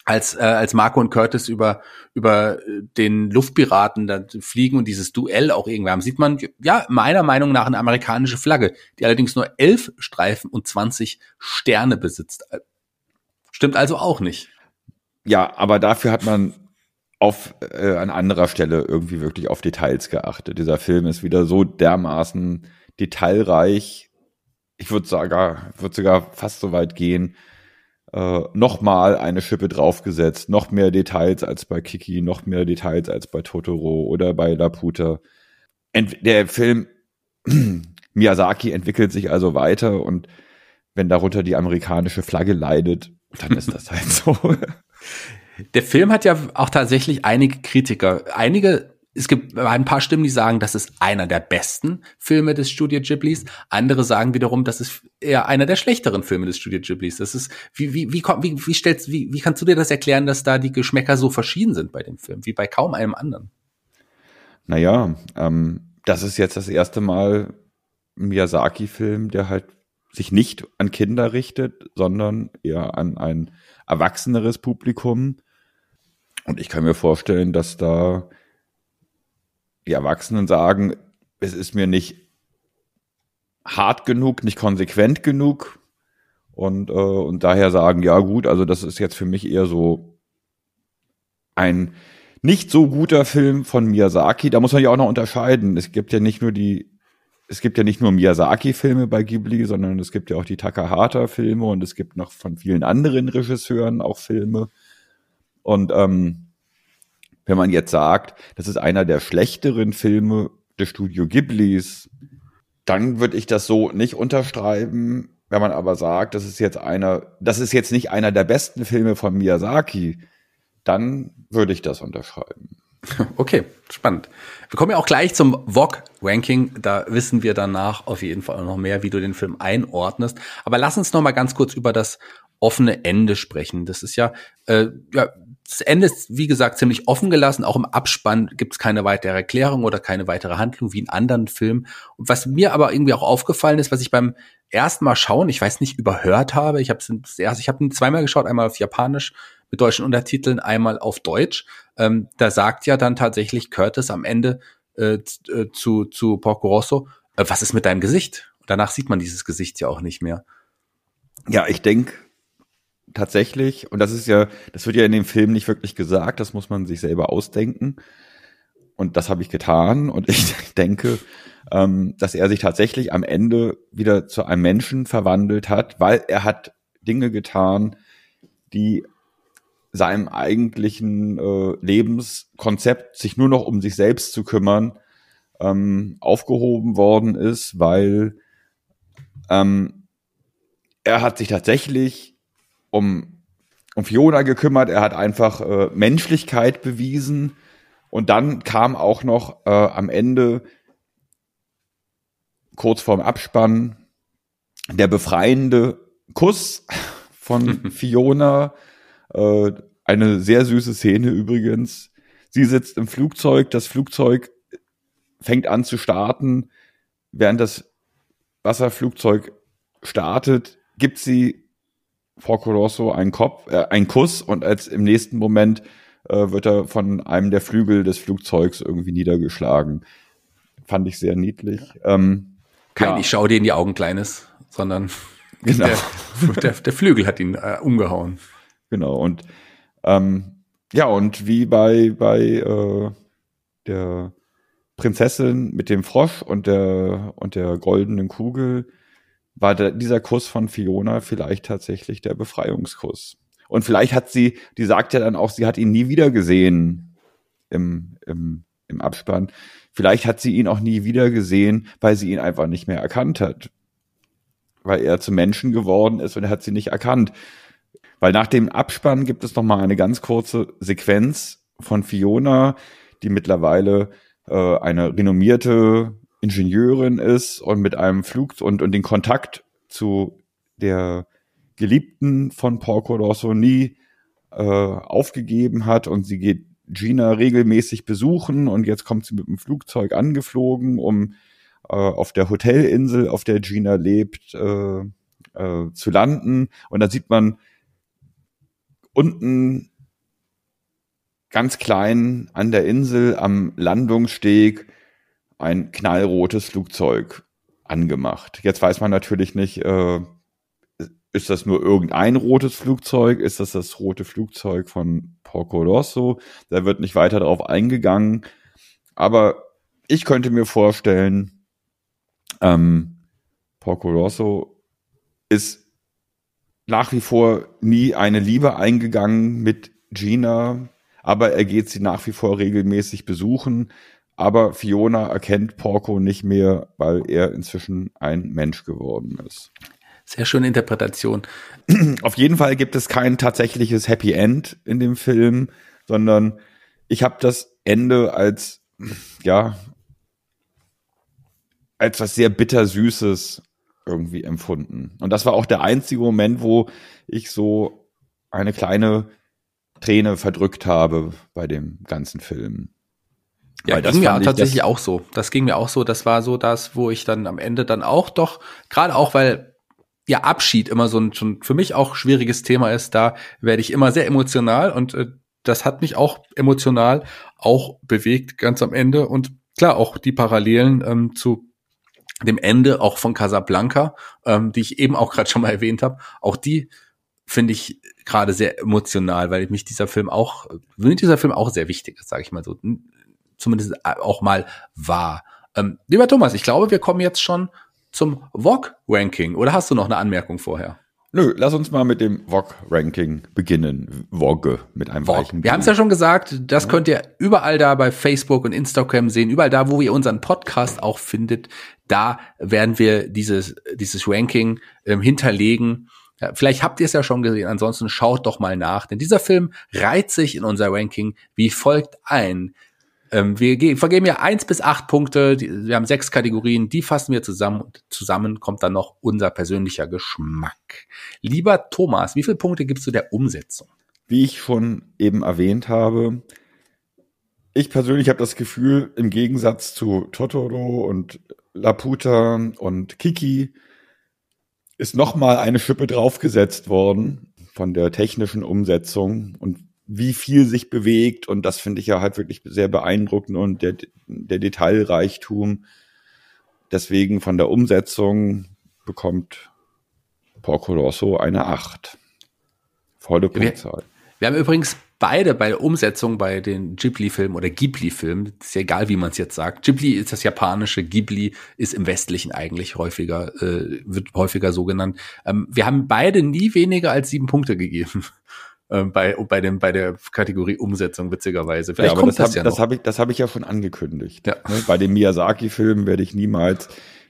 [SPEAKER 2] als äh, als Marco und Curtis über über den Luftpiraten da fliegen und dieses Duell auch irgendwie haben, sieht man ja meiner Meinung nach eine amerikanische Flagge, die allerdings nur elf Streifen und 20 Sterne besitzt. Stimmt also auch nicht.
[SPEAKER 3] Ja, aber dafür hat man auf äh, an anderer Stelle irgendwie wirklich auf Details geachtet. Dieser Film ist wieder so dermaßen detailreich. Ich würde sogar würde sogar fast so weit gehen, äh, nochmal eine Schippe draufgesetzt, noch mehr Details als bei Kiki, noch mehr Details als bei Totoro oder bei Laputa. Ent der Film Miyazaki entwickelt sich also weiter und wenn darunter die amerikanische Flagge leidet, dann ist das halt so.
[SPEAKER 2] Der Film hat ja auch tatsächlich einige Kritiker. Einige, es gibt ein paar Stimmen, die sagen, das ist einer der besten Filme des Studio Ghiblis. Andere sagen wiederum, das ist eher einer der schlechteren Filme des Studio Ghiblis. Das ist, wie, wie, wie, wie, wie stellst, wie, wie kannst du dir das erklären, dass da die Geschmäcker so verschieden sind bei dem Film, wie bei kaum einem anderen?
[SPEAKER 3] Naja, ähm, das ist jetzt das erste Mal Miyazaki-Film, der halt sich nicht an Kinder richtet, sondern eher an ein erwachseneres Publikum. Und ich kann mir vorstellen, dass da die Erwachsenen sagen, es ist mir nicht hart genug, nicht konsequent genug. Und, äh, und daher sagen, ja gut, also das ist jetzt für mich eher so ein nicht so guter Film von Miyazaki. Da muss man ja auch noch unterscheiden. Es gibt ja nicht nur die es gibt ja nicht nur Miyazaki-Filme bei Ghibli, sondern es gibt ja auch die Takahata-Filme und es gibt noch von vielen anderen Regisseuren auch Filme. Und ähm, wenn man jetzt sagt, das ist einer der schlechteren Filme des Studio Ghiblis, dann würde ich das so nicht unterschreiben. Wenn man aber sagt, das ist jetzt einer, das ist jetzt nicht einer der besten Filme von Miyazaki, dann würde ich das unterschreiben.
[SPEAKER 2] Okay, spannend. Wir kommen ja auch gleich zum VOG-Ranking. Da wissen wir danach auf jeden Fall noch mehr, wie du den Film einordnest. Aber lass uns noch mal ganz kurz über das offene Ende sprechen. Das ist ja, äh, ja das Ende ist, wie gesagt, ziemlich offen gelassen. Auch im Abspann gibt es keine weitere Erklärung oder keine weitere Handlung wie in anderen Filmen. Und was mir aber irgendwie auch aufgefallen ist, was ich beim ersten Mal schauen, ich weiß nicht, überhört habe. Ich habe es erst, ich habe ihn zweimal geschaut, einmal auf Japanisch mit deutschen Untertiteln, einmal auf Deutsch. Ähm, da sagt ja dann tatsächlich Curtis am Ende äh, äh, zu, zu Porco Rosso, äh, was ist mit deinem Gesicht? Danach sieht man dieses Gesicht ja auch nicht mehr.
[SPEAKER 3] Ja, ich denke tatsächlich, und das ist ja, das wird ja in dem Film nicht wirklich gesagt, das muss man sich selber ausdenken. Und das habe ich getan. Und ich denke, ähm, dass er sich tatsächlich am Ende wieder zu einem Menschen verwandelt hat, weil er hat Dinge getan, die seinem eigentlichen äh, Lebenskonzept, sich nur noch um sich selbst zu kümmern, ähm, aufgehoben worden ist, weil ähm, er hat sich tatsächlich um, um Fiona gekümmert, er hat einfach äh, Menschlichkeit bewiesen und dann kam auch noch äh, am Ende, kurz vorm Abspann, der befreiende Kuss von Fiona, äh, eine sehr süße Szene übrigens. Sie sitzt im Flugzeug, das Flugzeug fängt an zu starten. Während das Wasserflugzeug startet, gibt sie Porco Rosso einen Kopf, äh, einen Kuss und als im nächsten Moment äh, wird er von einem der Flügel des Flugzeugs irgendwie niedergeschlagen. Fand ich sehr niedlich. Ähm,
[SPEAKER 2] Kein, ja. ich schau dir in die Augen, Kleines, sondern genau. der, der, der Flügel hat ihn äh, umgehauen.
[SPEAKER 3] Genau, und ähm, ja, und wie bei, bei äh, der Prinzessin mit dem Frosch und der, und der goldenen Kugel war der, dieser Kuss von Fiona vielleicht tatsächlich der Befreiungskuss. Und vielleicht hat sie, die sagt ja dann auch, sie hat ihn nie wieder gesehen im, im, im Abspann. Vielleicht hat sie ihn auch nie wieder gesehen, weil sie ihn einfach nicht mehr erkannt hat. Weil er zum Menschen geworden ist und er hat sie nicht erkannt. Weil nach dem Abspann gibt es noch mal eine ganz kurze Sequenz von Fiona, die mittlerweile äh, eine renommierte Ingenieurin ist und mit einem Flug und, und den Kontakt zu der Geliebten von Porco Rosso nie äh, aufgegeben hat und sie geht Gina regelmäßig besuchen und jetzt kommt sie mit dem Flugzeug angeflogen, um äh, auf der Hotelinsel, auf der Gina lebt, äh, äh, zu landen. Und da sieht man unten ganz klein an der Insel am Landungssteg ein knallrotes Flugzeug angemacht. Jetzt weiß man natürlich nicht, äh, ist das nur irgendein rotes Flugzeug? Ist das das rote Flugzeug von Porco Rosso? Da wird nicht weiter darauf eingegangen. Aber ich könnte mir vorstellen, ähm, Porco Rosso ist nach wie vor nie eine Liebe eingegangen mit Gina, aber er geht sie nach wie vor regelmäßig besuchen. Aber Fiona erkennt Porco nicht mehr, weil er inzwischen ein Mensch geworden ist.
[SPEAKER 2] Sehr schöne Interpretation.
[SPEAKER 3] Auf jeden Fall gibt es kein tatsächliches Happy End in dem Film, sondern ich habe das Ende als ja als was sehr bittersüßes irgendwie empfunden. Und das war auch der einzige Moment, wo ich so eine kleine Träne verdrückt habe bei dem ganzen Film.
[SPEAKER 2] Ja, Weil das ging mir tatsächlich auch so. Das ging mir auch so. Das war so das, wo ich dann am Ende dann auch doch, gerade auch, weil ja Abschied immer so ein schon für mich auch schwieriges Thema ist, da werde ich immer sehr emotional und äh, das hat mich auch emotional auch bewegt ganz am Ende und klar auch die Parallelen ähm, zu dem Ende auch von Casablanca, ähm, die ich eben auch gerade schon mal erwähnt habe, auch die finde ich gerade sehr emotional, weil mich dieser Film auch, mir dieser Film auch sehr wichtig ist, sage ich mal so, zumindest auch mal war. Ähm, lieber Thomas, ich glaube, wir kommen jetzt schon zum VOG-Ranking. Oder hast du noch eine Anmerkung vorher?
[SPEAKER 3] Nö, lass uns mal mit dem VOG-Ranking beginnen. VOG mit einem
[SPEAKER 2] VOG. Wir haben es ja schon gesagt, das ja. könnt ihr überall da bei Facebook und Instagram sehen, überall da, wo ihr unseren Podcast auch findet. Da werden wir dieses, dieses Ranking ähm, hinterlegen. Ja, vielleicht habt ihr es ja schon gesehen, ansonsten schaut doch mal nach, denn dieser Film reiht sich in unser Ranking wie folgt ein. Ähm, wir vergeben ja eins bis acht Punkte. Wir haben sechs Kategorien, die fassen wir zusammen und zusammen kommt dann noch unser persönlicher Geschmack. Lieber Thomas, wie viele Punkte gibst du der Umsetzung?
[SPEAKER 3] Wie ich schon eben erwähnt habe, ich persönlich habe das Gefühl, im Gegensatz zu Totoro und Laputa und Kiki ist nochmal eine Schippe draufgesetzt worden von der technischen Umsetzung und wie viel sich bewegt und das finde ich ja halt wirklich sehr beeindruckend und der, der Detailreichtum. Deswegen von der Umsetzung bekommt Porco Rosso eine 8. Volle Punktzahl.
[SPEAKER 2] Wir, wir haben übrigens beide bei der Umsetzung bei den Ghibli-Filmen oder Ghibli-Filmen, ist ja egal, wie man es jetzt sagt. Ghibli ist das japanische, Ghibli ist im Westlichen eigentlich häufiger, äh, wird häufiger so genannt. Ähm, wir haben beide nie weniger als sieben Punkte gegeben. Ähm, bei, bei, dem, bei der Kategorie Umsetzung, witzigerweise.
[SPEAKER 3] Vielleicht ja, kommt das, das hab, ja noch. Das habe ich, das hab ich ja schon angekündigt. Ja. Ne? Bei dem Miyazaki-Film werde ich niemals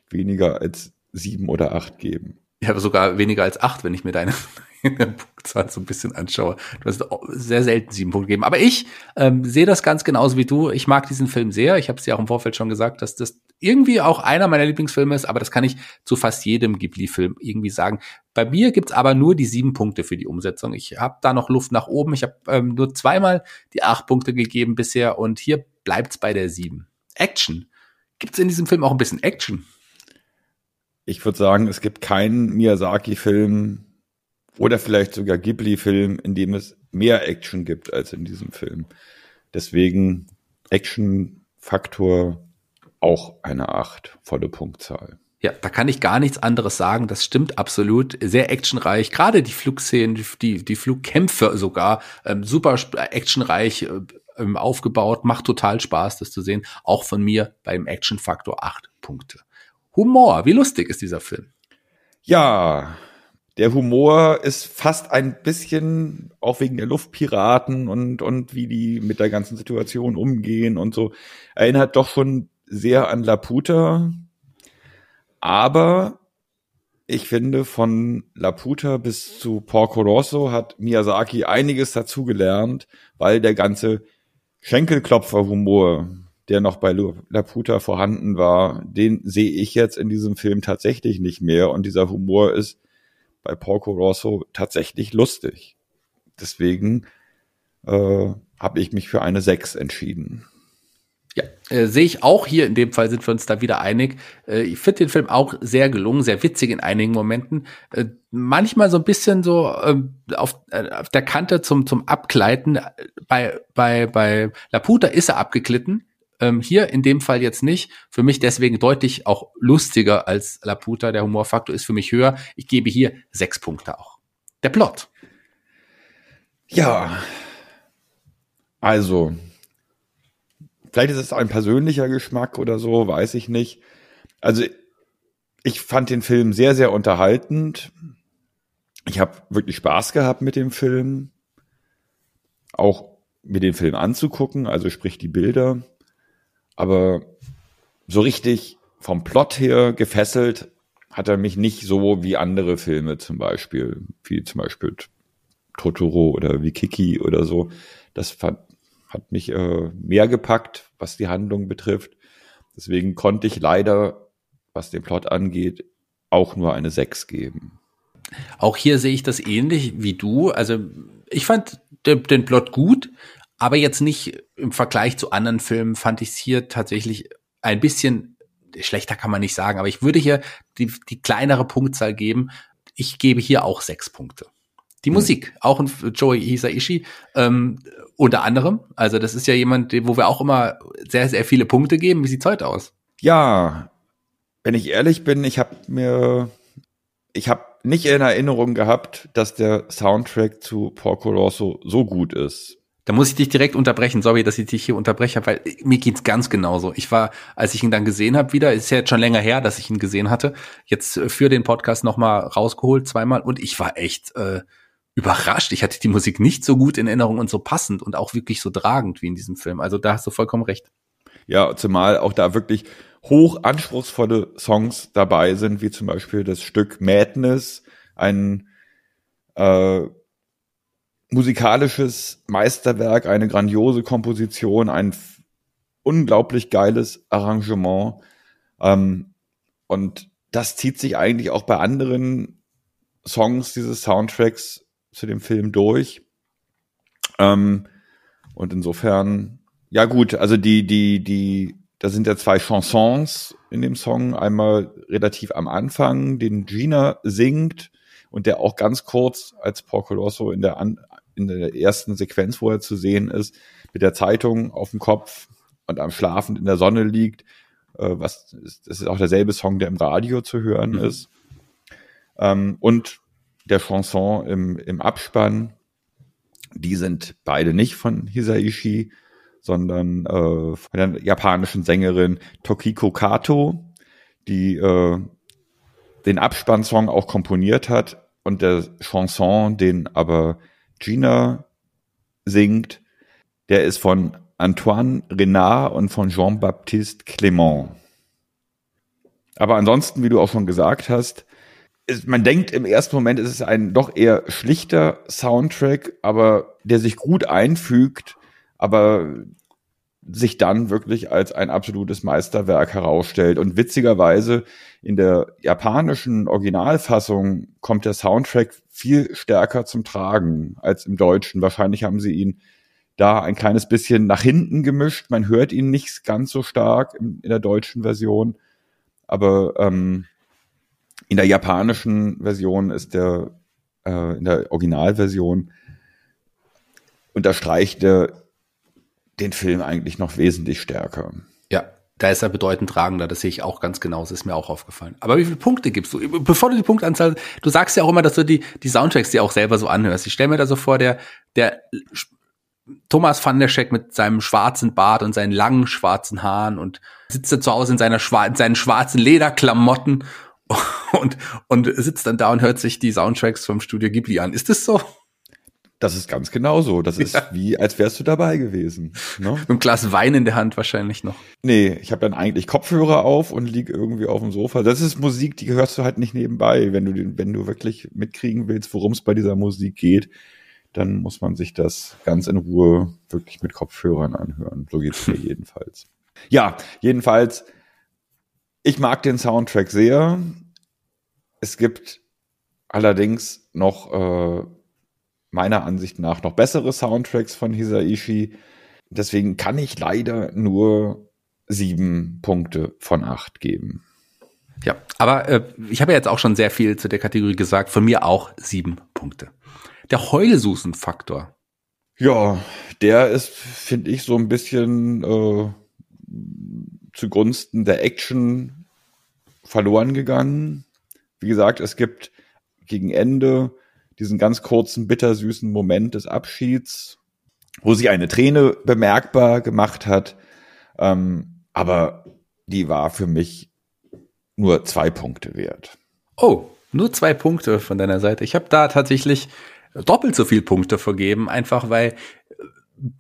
[SPEAKER 3] weniger als sieben oder acht geben.
[SPEAKER 2] Habe sogar weniger als acht, wenn ich mir deine, Punktzahl so ein bisschen anschaue. Du hast sehr selten sieben Punkte gegeben. Aber ich ähm, sehe das ganz genauso wie du. Ich mag diesen Film sehr. Ich habe es ja auch im Vorfeld schon gesagt, dass das irgendwie auch einer meiner Lieblingsfilme ist, aber das kann ich zu fast jedem Ghibli-Film irgendwie sagen. Bei mir gibt's aber nur die sieben Punkte für die Umsetzung. Ich habe da noch Luft nach oben. Ich habe ähm, nur zweimal die acht Punkte gegeben bisher und hier bleibt's bei der sieben. Action. Gibt's in diesem Film auch ein bisschen Action?
[SPEAKER 3] Ich würde sagen, es gibt keinen Miyazaki-Film, oder vielleicht sogar Ghibli-Film, in dem es mehr Action gibt als in diesem Film. Deswegen Action-Faktor auch eine Acht, volle Punktzahl.
[SPEAKER 2] Ja, da kann ich gar nichts anderes sagen. Das stimmt absolut. Sehr actionreich. Gerade die Flugszenen, die, die Flugkämpfe sogar, ähm, super actionreich äh, ähm, aufgebaut. Macht total Spaß, das zu sehen. Auch von mir beim Action-Faktor acht Punkte. Humor. Wie lustig ist dieser Film?
[SPEAKER 3] Ja, der Humor ist fast ein bisschen, auch wegen der Luftpiraten und, und wie die mit der ganzen Situation umgehen und so, erinnert doch schon sehr an Laputa. Aber ich finde, von Laputa bis zu Porco Rosso hat Miyazaki einiges dazugelernt, weil der ganze Schenkelklopfer-Humor, der noch bei Laputa vorhanden war, den sehe ich jetzt in diesem Film tatsächlich nicht mehr. Und dieser Humor ist bei Porco Rosso tatsächlich lustig. Deswegen äh, habe ich mich für eine 6 entschieden.
[SPEAKER 2] Ja, äh, sehe ich auch hier. In dem Fall sind wir uns da wieder einig. Äh, ich finde den Film auch sehr gelungen, sehr witzig in einigen Momenten. Äh, manchmal so ein bisschen so ähm, auf, äh, auf der Kante zum, zum Abgleiten. Bei, bei, bei Laputa ist er abgeglitten. Ähm, hier in dem Fall jetzt nicht. Für mich deswegen deutlich auch lustiger als Laputa. Der Humorfaktor ist für mich höher. Ich gebe hier sechs Punkte auch. Der Plot.
[SPEAKER 3] Ja. Also, vielleicht ist es ein persönlicher Geschmack oder so, weiß ich nicht. Also, ich fand den Film sehr, sehr unterhaltend. Ich habe wirklich Spaß gehabt mit dem Film. Auch mir den Film anzugucken, also sprich die Bilder. Aber so richtig vom Plot her gefesselt hat er mich nicht so wie andere Filme zum Beispiel, wie zum Beispiel Totoro oder wie Kiki oder so. Das fand, hat mich äh, mehr gepackt, was die Handlung betrifft. Deswegen konnte ich leider, was den Plot angeht, auch nur eine 6 geben.
[SPEAKER 2] Auch hier sehe ich das ähnlich wie du. Also ich fand den, den Plot gut, aber jetzt nicht im Vergleich zu anderen Filmen fand ich es hier tatsächlich ein bisschen schlechter kann man nicht sagen, aber ich würde hier die, die kleinere Punktzahl geben. Ich gebe hier auch sechs Punkte. Die mhm. Musik, auch ein Joey Hisaishi, ähm, unter anderem. Also das ist ja jemand, wo wir auch immer sehr, sehr viele Punkte geben. Wie sieht's heute aus?
[SPEAKER 3] Ja, wenn ich ehrlich bin, ich habe mir, ich habe nicht in Erinnerung gehabt, dass der Soundtrack zu Porco Rosso so gut ist.
[SPEAKER 2] Da muss ich dich direkt unterbrechen. Sorry, dass ich dich hier unterbreche, weil mir geht's ganz genauso. Ich war, als ich ihn dann gesehen habe, wieder, ist ja jetzt schon länger her, dass ich ihn gesehen hatte, jetzt für den Podcast nochmal rausgeholt, zweimal, und ich war echt äh, überrascht. Ich hatte die Musik nicht so gut in Erinnerung und so passend und auch wirklich so tragend wie in diesem Film. Also da hast du vollkommen recht.
[SPEAKER 3] Ja, zumal auch da wirklich hoch anspruchsvolle Songs dabei sind, wie zum Beispiel das Stück Madness, ein äh, musikalisches Meisterwerk, eine grandiose Komposition, ein unglaublich geiles Arrangement. Ähm, und das zieht sich eigentlich auch bei anderen Songs dieses Soundtracks zu dem Film durch. Ähm, und insofern, ja gut, also die, die, die, da sind ja zwei Chansons in dem Song. Einmal relativ am Anfang, den Gina singt und der auch ganz kurz als Porcolosso in der An in der ersten Sequenz, wo er zu sehen ist, mit der Zeitung auf dem Kopf und am Schlafend in der Sonne liegt. Äh, was das ist auch derselbe Song, der im Radio zu hören mhm. ist. Ähm, und der Chanson im, im Abspann, die sind beide nicht von Hisaishi, sondern äh, von der japanischen Sängerin Tokiko Kato, die äh, den Abspannsong auch komponiert hat und der Chanson, den aber Gina singt, der ist von Antoine Renard und von Jean-Baptiste Clément. Aber ansonsten, wie du auch schon gesagt hast, man denkt im ersten Moment, ist es ein doch eher schlichter Soundtrack, aber der sich gut einfügt, aber sich dann wirklich als ein absolutes Meisterwerk herausstellt. Und witzigerweise in der japanischen Originalfassung kommt der Soundtrack viel stärker zum Tragen als im Deutschen. Wahrscheinlich haben sie ihn da ein kleines bisschen nach hinten gemischt. Man hört ihn nicht ganz so stark in, in der deutschen Version. Aber ähm, in der japanischen Version ist der, äh, in der Originalversion unterstreicht er den Film eigentlich noch wesentlich stärker.
[SPEAKER 2] Ja, da ist er bedeutend tragender, das sehe ich auch ganz genau, das ist mir auch aufgefallen. Aber wie viele Punkte gibst du? Bevor du die Punktanzahl, du sagst ja auch immer, dass du die, die Soundtracks dir auch selber so anhörst. Ich stelle mir da so vor, der, der Thomas van der Scheck mit seinem schwarzen Bart und seinen langen schwarzen Haaren und sitzt da zu Hause in, seiner Schwa in seinen schwarzen Lederklamotten und, und sitzt dann da und hört sich die Soundtracks vom Studio Ghibli an. Ist das so?
[SPEAKER 3] Das ist ganz genau so. Das ist ja. wie, als wärst du dabei gewesen.
[SPEAKER 2] Ne? Mit einem Glas Wein in der Hand wahrscheinlich noch.
[SPEAKER 3] Nee, ich habe dann eigentlich Kopfhörer auf und lieg irgendwie auf dem Sofa. Das ist Musik, die hörst du halt nicht nebenbei. Wenn du, wenn du wirklich mitkriegen willst, worum es bei dieser Musik geht, dann muss man sich das ganz in Ruhe wirklich mit Kopfhörern anhören. So geht's mir jedenfalls. Ja, jedenfalls, ich mag den Soundtrack sehr. Es gibt allerdings noch äh, meiner Ansicht nach noch bessere Soundtracks von Hisaishi. Deswegen kann ich leider nur sieben Punkte von acht geben.
[SPEAKER 2] Ja, aber äh, ich habe ja jetzt auch schon sehr viel zu der Kategorie gesagt. Von mir auch sieben Punkte. Der Heulsusen-Faktor.
[SPEAKER 3] Ja, der ist, finde ich, so ein bisschen äh, zugunsten der Action verloren gegangen. Wie gesagt, es gibt gegen Ende diesen ganz kurzen, bittersüßen Moment des Abschieds, wo sich eine Träne bemerkbar gemacht hat. Ähm, aber die war für mich nur zwei Punkte wert.
[SPEAKER 2] Oh, nur zwei Punkte von deiner Seite. Ich habe da tatsächlich doppelt so viel Punkte vergeben, einfach weil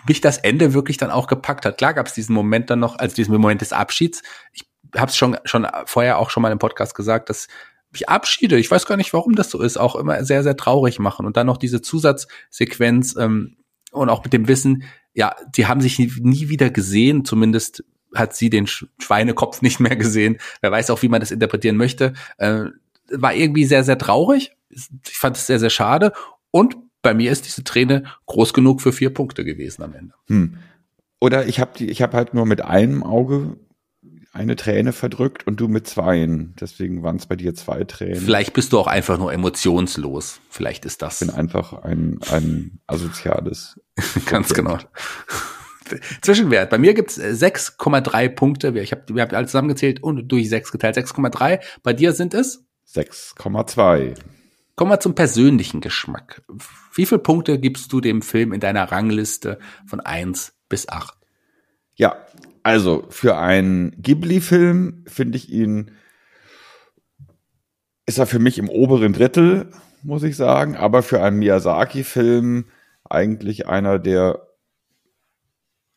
[SPEAKER 2] mich das Ende wirklich dann auch gepackt hat. Klar gab es diesen Moment dann noch, also diesen Moment des Abschieds. Ich habe es schon schon vorher auch schon mal im Podcast gesagt, dass mich Abschiede, ich weiß gar nicht, warum das so ist, auch immer sehr, sehr traurig machen. Und dann noch diese Zusatzsequenz ähm, und auch mit dem Wissen, ja, die haben sich nie, nie wieder gesehen, zumindest hat sie den Schweinekopf nicht mehr gesehen. Wer weiß auch, wie man das interpretieren möchte. Äh, war irgendwie sehr, sehr traurig. Ich fand es sehr, sehr schade. Und bei mir ist diese Träne groß genug für vier Punkte gewesen am Ende. Hm.
[SPEAKER 3] Oder ich habe ich habe halt nur mit einem Auge eine Träne verdrückt und du mit zweien. Deswegen waren es bei dir zwei Tränen.
[SPEAKER 2] Vielleicht bist du auch einfach nur emotionslos. Vielleicht ist das.
[SPEAKER 3] Ich bin einfach ein, ein asoziales.
[SPEAKER 2] Ganz genau. Zwischenwert. Bei mir gibt's 6,3 Punkte. Ich hab, wir haben alles zusammengezählt und durch 6 geteilt. 6,3. Bei dir sind es?
[SPEAKER 3] 6,2.
[SPEAKER 2] Kommen wir zum persönlichen Geschmack. Wie viele Punkte gibst du dem Film in deiner Rangliste von 1 bis 8?
[SPEAKER 3] Ja, also für einen Ghibli-Film finde ich ihn, ist er für mich im oberen Drittel, muss ich sagen, aber für einen Miyazaki-Film eigentlich einer der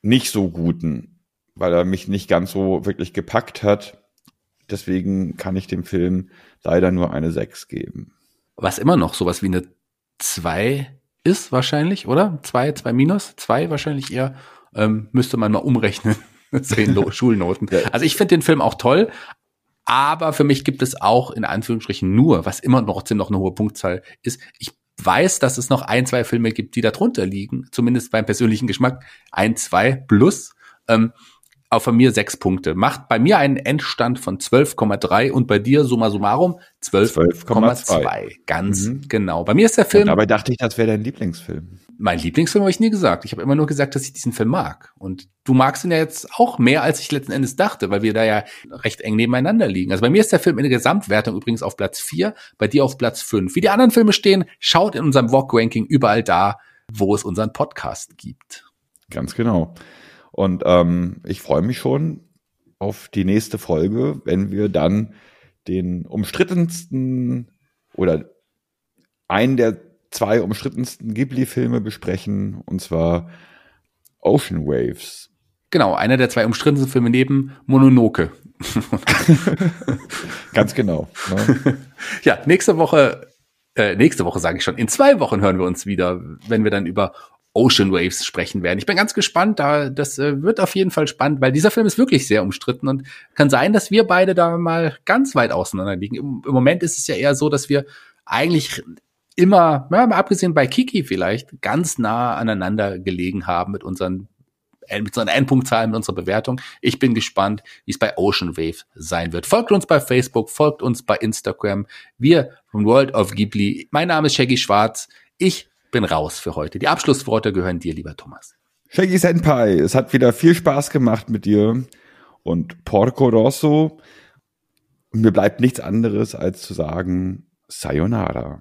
[SPEAKER 3] nicht so guten, weil er mich nicht ganz so wirklich gepackt hat. Deswegen kann ich dem Film leider nur eine 6 geben
[SPEAKER 2] was immer noch sowas wie eine 2 ist wahrscheinlich, oder? 2, 2 minus, 2 wahrscheinlich eher. Ähm, müsste man mal umrechnen. Zehn Schulnoten. Also ich finde den Film auch toll, aber für mich gibt es auch in Anführungsstrichen nur, was immer noch, noch eine hohe Punktzahl ist. Ich weiß, dass es noch ein, zwei Filme gibt, die da drunter liegen, zumindest beim persönlichen Geschmack. Ein, zwei plus. Ähm, auch von mir sechs Punkte. Macht bei mir einen Endstand von 12,3 und bei dir summa summarum 12,2. Ganz mhm. genau. Bei mir ist der Film. Und
[SPEAKER 3] dabei dachte ich, das wäre dein Lieblingsfilm.
[SPEAKER 2] Mein Lieblingsfilm habe ich nie gesagt. Ich habe immer nur gesagt, dass ich diesen Film mag. Und du magst ihn ja jetzt auch mehr, als ich letzten Endes dachte, weil wir da ja recht eng nebeneinander liegen. Also bei mir ist der Film in der Gesamtwertung übrigens auf Platz 4, bei dir auf Platz 5. Wie die anderen Filme stehen, schaut in unserem Vogue-Ranking überall da, wo es unseren Podcast gibt.
[SPEAKER 3] Ganz genau. Und ähm, ich freue mich schon auf die nächste Folge, wenn wir dann den umstrittensten oder einen der zwei umstrittensten Ghibli-Filme besprechen, und zwar Ocean Waves.
[SPEAKER 2] Genau, einer der zwei umstrittensten Filme neben Mononoke.
[SPEAKER 3] Ganz genau.
[SPEAKER 2] Ne? Ja, nächste Woche, äh, nächste Woche sage ich schon, in zwei Wochen hören wir uns wieder, wenn wir dann über Ocean Waves sprechen werden. Ich bin ganz gespannt, da das äh, wird auf jeden Fall spannend, weil dieser Film ist wirklich sehr umstritten und kann sein, dass wir beide da mal ganz weit auseinander liegen. Im, im Moment ist es ja eher so, dass wir eigentlich immer, ja, mal abgesehen bei Kiki vielleicht, ganz nah aneinander gelegen haben mit unseren äh, mit so einer Endpunktzahl, mit unserer Bewertung. Ich bin gespannt, wie es bei Ocean Wave sein wird. Folgt uns bei Facebook, folgt uns bei Instagram. Wir von World of Ghibli. Mein Name ist Shaggy Schwarz. Ich bin raus für heute. Die Abschlussworte gehören dir, lieber Thomas.
[SPEAKER 3] Shaggy Senpai, es hat wieder viel Spaß gemacht mit dir und Porco Rosso. Mir bleibt nichts anderes als zu sagen Sayonara.